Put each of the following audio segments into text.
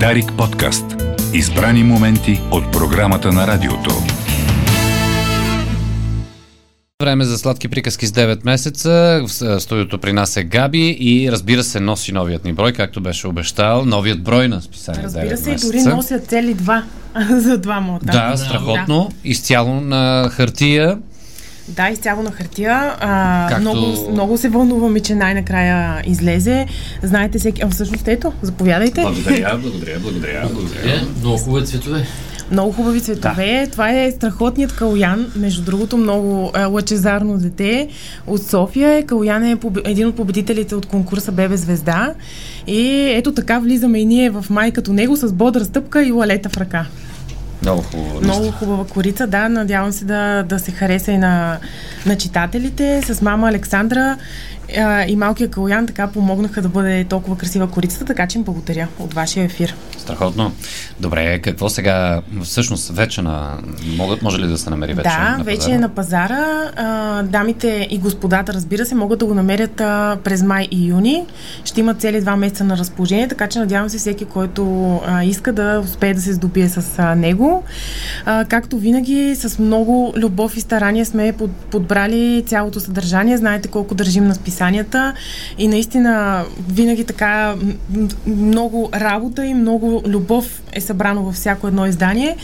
Дарик подкаст. Избрани моменти от програмата на радиото. Време за сладки приказки с 9 месеца. В студиото при нас е Габи и разбира се носи новият ни брой, както беше обещал. Новият брой на списание Разбира 9 се, месеца. дори носят цели два за два мота. Да, страхотно. Изцяло на хартия. Да, изцяло на хартия. А, Както- много, много се вълнуваме, че най-накрая излезе. Знаете всеки... А, всъщност, ето, заповядайте. Благодаря, благодаря, благодаря. благодаря. Е, много хубави цветове. Много хубави цветове. Това е страхотният Калуян. Между другото, много е, лъчезарно дете от София. Калуян е побе- един от победителите от конкурса Бебе звезда. И ето така влизаме и ние в май като него с бодра стъпка и лалета в ръка. Много хубаво. Много хубава корица, да. Надявам се да, да се хареса и на, на читателите. С мама Александра а, и малкия Калуян така помогнаха да бъде толкова красива корицата, така че им благодаря от вашия ефир. Страхотно. Добре, какво сега? Всъщност, вече на... Могат, може ли да се намери вече да, на вече пазара? е на пазара. А, дамите и господата, разбира се, могат да го намерят а, през май и юни. Ще имат цели два месеца на разположение, така че надявам се всеки, който а, иска да успее да се здобие с а, него. А, както винаги, с много любов и старание сме под, подбрали цялото съдържание. Знаете колко държим на списанията и наистина винаги така много работа и много любов е събрано във всяко едно издание.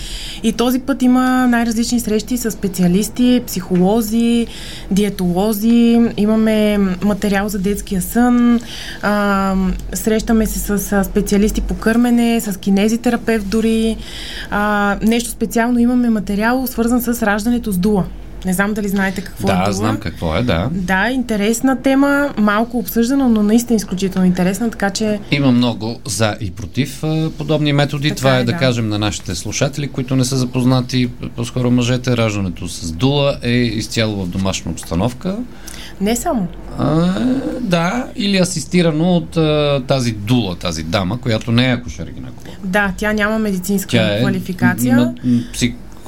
И този път има най-различни срещи с специалисти, психолози, диетолози, имаме материал за детския сън, а, срещаме се с специалисти по кърмене, с кинезитерапевт дори. А, нещо специално имаме материал, свързан с раждането с дула. Не знам дали знаете какво е Да, знам какво е, да. Да, интересна тема, малко обсъждана, но наистина изключително интересна, така че Има много за и против подобни методи. Така Това е, е, да да. кажем на нашите слушатели, които не са запознати, по-скоро мъжете, раждането с дула е изцяло в домашна обстановка. не само. А, да, или асистирано от а, тази дула, тази дама, която не е акушер-гинеколог. Да, тя няма медицинска Тя е квалификация. м- м-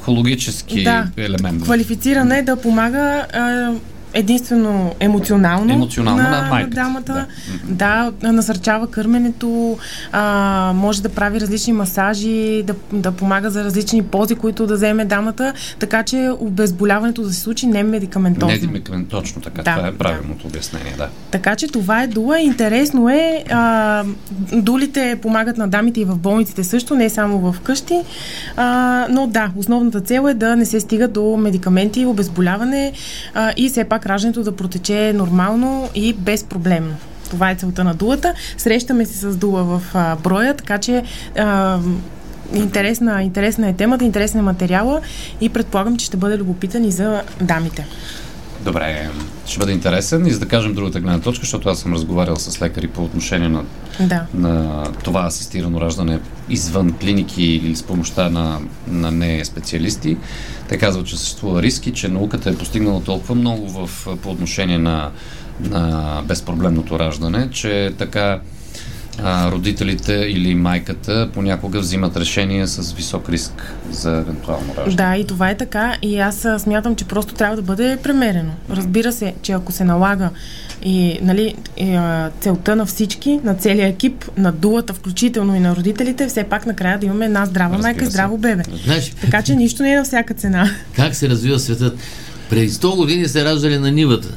психологически Да. елемент. Квалифицирана е да помага а, единствено емоционално, Емоционално на майката, дамата. Да. да, насърчава кърменето, а, може да прави различни масажи, да, да помага за различни пози, които да вземе дамата, така че обезболяването да се случи не медикаментозно. Не медикамент, точно така. Да, това е да. правилното обяснение, да. Така че това е дула. Интересно е, а, дулите помагат на дамите и в болниците също, не само в къщи. А, но да, основната цел е да не се стига до медикаменти, обезболяване а, и все пак раждането да протече нормално и безпроблемно. Това е целта на дулата. Срещаме се с дула в а, броя, така че а, интересна, интересна е темата, интересен е материала и предполагам, че ще бъде любопитен и за дамите. Добре, ще бъде интересен и за да кажем другата гледна точка, защото аз съм разговарял с лекари по отношение на, Да. на това асистирано раждане извън клиники или с помощта на, на не специалисти. Те казват, че съществува риски, че науката е постигнала толкова много в, по отношение на, на безпроблемното раждане, че така а, родителите или майката понякога взимат решение с висок риск за евентуално раждане. Да, и това е така. И аз смятам, че просто трябва да бъде премерено. Разбира се, че ако се налага и, нали, и, а, целта на всички, на целия екип, на дулата, включително и на родителите, все пак накрая да имаме една здрава Разбира майка и здраво бебе. Знаеш, Така че нищо не е на всяка цена. как се развива светът? Преди 100 години се раждали на нивата.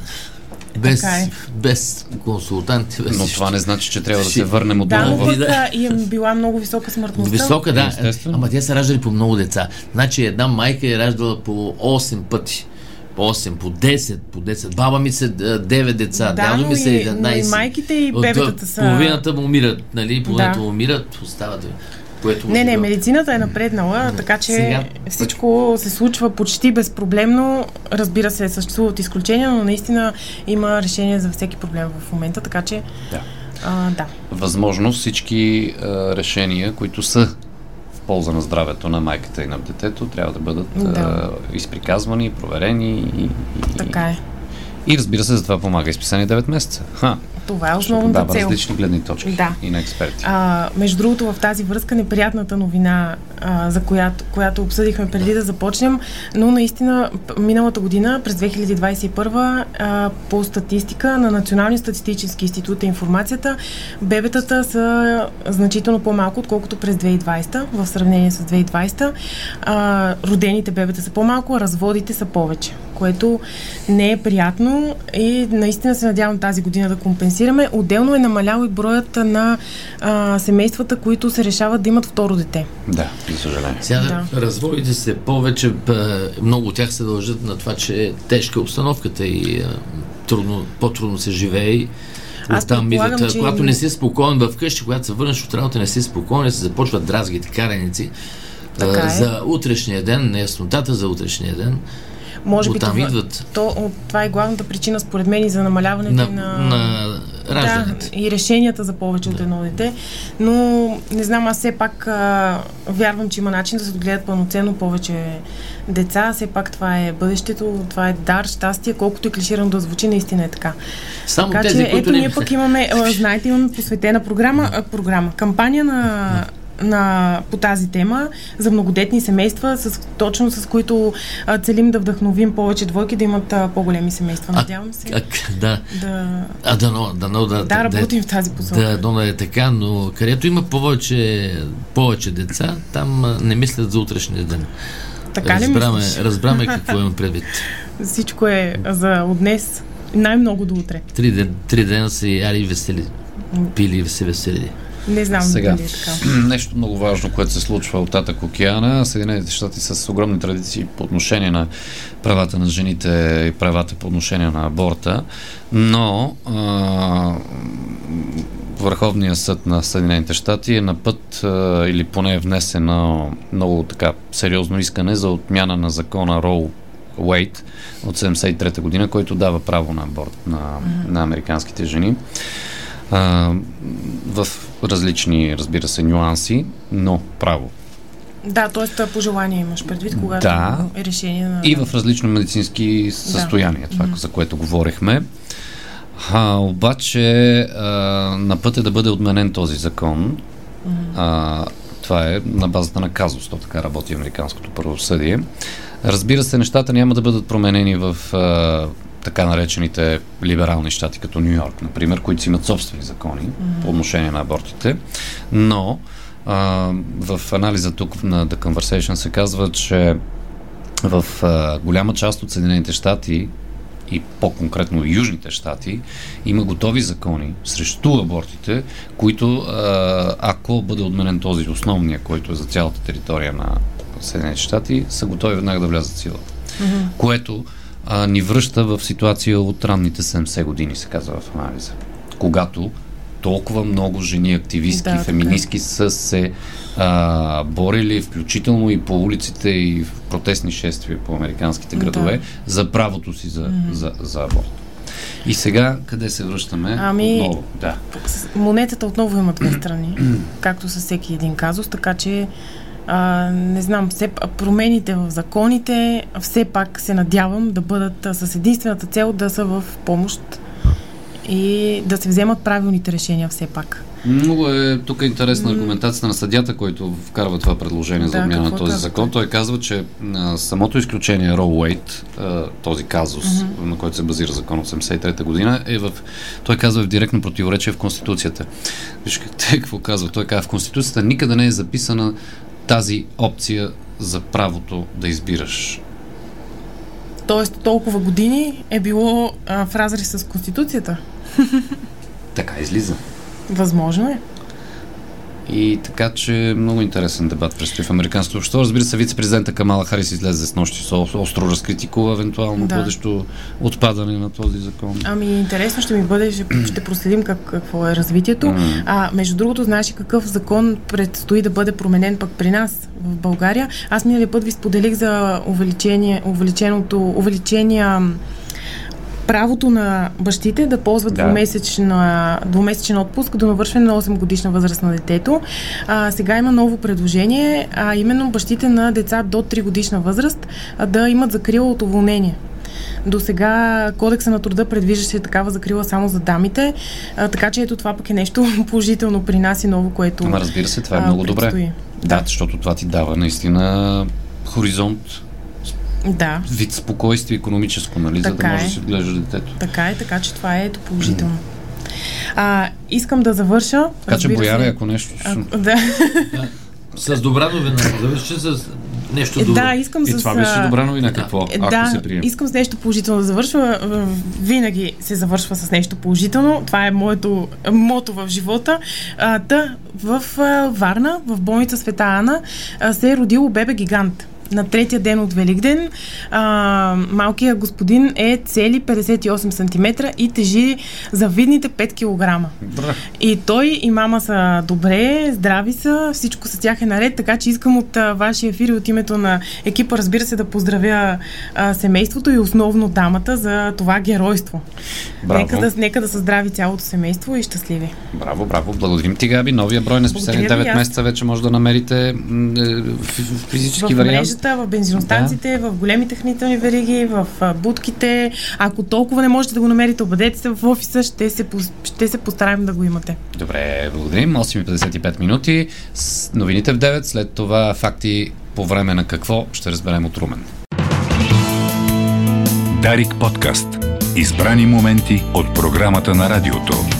Без, Така е. без консултанти, без Но нищо. това не значи, че трябва да се върнем от Да, но отново пък и е била много висока смъртността. Висока, да. Естествено. Ама те са раждали по много деца. Значи една майка е раждала по 8 пъти. По 8, по 10, по 10. Баба ми са 9 деца, Да, дядо ми и- 11. но и майките и бебетата са- Половината му умират, нали? Половината Да. му умират, остават. Което Не, не, отива. медицината е напреднала, така че Сега- всичко се случва почти безпроблемно. Разбира се, съществуват изключения, но наистина има решение за всеки проблем в момента, така че Да. а, да. Възможно всички а, решения, които са в полза на здравето на майката и на детето, трябва да бъдат Да. а, изприказвани, проверени и, и, Така е. и разбира се, за това помага изписание 9 месеца. Ха. Това е основната дава цел. различни гледни точки Да. и на експерти. А, между другото, в тази връзка неприятната новина, а, за която, която обсъдихме преди да започнем, но наистина миналата година, през 2021, а, по статистика на Националния статистически институт е информацията, бебетата са значително по-малко, отколкото през 2020, в сравнение с 2020. А, родените бебета са по-малко, а разводите са повече, което не е приятно и наистина се надявам тази година да компенсираме. Отделно е намалял и броят на а, семействата, които се решават да имат второ дете. Да, за съжаление. Сега Да. разводите се повече, много от тях се дължат на това, че е тежка обстановката и а, трудно, по-трудно се живее. и Аз предполагам, идват, че- когато не си спокоен вкъщи, когато се върнеш от работа, не си спокоен, се започват дразгите, караници а, Така е. за утрешния ден, неяснотата за утрешния ден. Може би това, идват. то, това е главната причина, според мен, и за намаляването На, на, на раждането. Да, и решенията за повече от едно дете. Но не знам, аз все пак а, вярвам, че има начин да се отгледат пълноценно повече деца. Все пак това е бъдещето, това е дар, щастие, колкото и клиширано да звучи, наистина е така. Само Така тези, че, ето, не... ние пък имаме, а, знаете, имаме посветена програма, а, програма, кампания на, на, по тази тема за многодетни семейства, с, точно с които а, целим да вдъхновим повече двойки да имат а, по-големи семейства. Надявам се А, да, да, а дано, дано да, да работим в тази посока. Да, дано е така, но където има повече, повече деца, там а, не мислят за утрешния ден. така ли разбраме, мислиш? разбраме какво имам предвид. Всичко е за от днес, най-много до утре. Три, ден, три дена са яли и весели. Пили и се веселили. Не знам Сега, дали е така. нещо много важно, което се случва от Татък океана. Съединените щати с огромни традиции по отношение на правата на жените и правата по отношение на аборта, но а, Върховният съд на Съединените щати е на път а, или поне е внесено много така сериозно искане за отмяна на закона Роу Уейт от 73-та година, който дава право на аборт на, на американските жени. А, в различни, разбира се, нюанси, но право. Да, т.е. пожелание имаш предвид, когато Да. е решение на... И в различни медицински състояния, това, за което говорихме. А, обаче а, на път е да бъде отменен този закон. А, това е на базата на казус, то така работи американското правосъдие. Разбира се, нещата няма да бъдат променени в а, така наречените либерални щати, като Нью Йорк, например, които си имат собствени закони mm-hmm. по отношение на абортите, но а, в анализа тук на The Conversation се казва, че в а, голяма част от Съединените щати и по-конкретно Южните щати има готови закони срещу абортите, които ако бъде отменен този основния, който е за цялата територия на Съединените щати, са готови веднага да влязат в сила. Mm-hmm. Което а, ни връща в ситуация от ранните 70 години, се казва в анализа. Когато толкова много жени активистки, Да, да, феминистки са се а, борили, включително и по улиците и в протестни шествия по американските градове, Да. за правото си за, mm-hmm. за, за аборт. И сега къде се връщаме? Ами- Отново, да. С- Монетата отново има две страни, както със всеки един казус, така че а, не знам, все, промените в законите все пак се надявам да бъдат а, с единствената цел да са в помощ и да се вземат правилните решения все пак. Много е тук е интересна аргументацията на съдята, който вкарва това предложение за Да, отмяна на този казва закон. Той казва, че а, самото изключение Роу Уейт, а, този казус, mm-hmm. на който се базира закон от 73-та година, е в, той казва, в директно противоречие в Конституцията. Виж как- те какво казва? Той казва, в Конституцията никъде не е записана тази опция за правото да избираш. Тоест толкова години е било а, в разрез с Конституцията. Така излиза. Възможно е. И така, че много интересен дебат предстои в американското общество. Разбира се, вице-президента Камала Харис излезе с нощи с ос- остро разкритикува евентуално Да. бъдещо отпадане на този закон. Ами интересно ще ми бъде, ще, ще проследим как, какво е развитието. А, между другото, знаеш какъв закон предстои да бъде променен пък при нас в България? Аз миналия път ви споделих за увеличение, увеличеното, увеличения м, правото на бащите да ползват Да. двумесечна, двумесечен отпуск до навършване на 8 годишна възраст на детето. А, сега има ново предложение, а именно бащите на деца до 3 годишна възраст а, да имат закрила от уволнение. До сега кодекса на труда предвиждаше такава закрила само за дамите, а, така че ето това пък е нещо положително при нас и ново, което. Ама разбира се, това е много добре. Да. да, защото това ти дава наистина хоризонт, да. вид спокойствие економическо, нали, така за да можеш да си отглеждаш детето. Така е, така че това е ето положително. Mm. А, искам да завърша. Така че бояве, ако нещо. А, да. С добра новина. Завърши с нещо добро. Да, искам и с... това беше добра новина. Какво? Е, ако да, се приема. искам с нещо положително да завършва. Винаги се завършва с нещо положително. Това е моето мото в живота. А, да, в Варна, в болница Света Ана, се е родило бебе гигант на третия ден от Великден. А, малкият господин е цели 58 см и тежи завидните 5 кг. Бра. И той и мама са добре, здрави са, всичко с тях е наред, така че искам от а, вашия ефир и от името на екипа, разбира се, да поздравя а, семейството и основно дамата за това геройство. Браво. Нека да, нека да са здрави цялото семейство и щастливи. Браво, браво. Благодарим ти, Габи. Новия брой на специални 9 месеца вече може да намерите в физически в вариант мрежата, в бензиностанциите, да. в големите хранителни вериги, в будките. Ако толкова не можете да го намерите, обадете се в офиса, ще се, ще се постараем да го имате. Добре, благодарим. 8.55 минути. С новините в 9, след това факти по време на какво ще разберем от Румен. Дарик подкаст. Избрани моменти от програмата на радиото.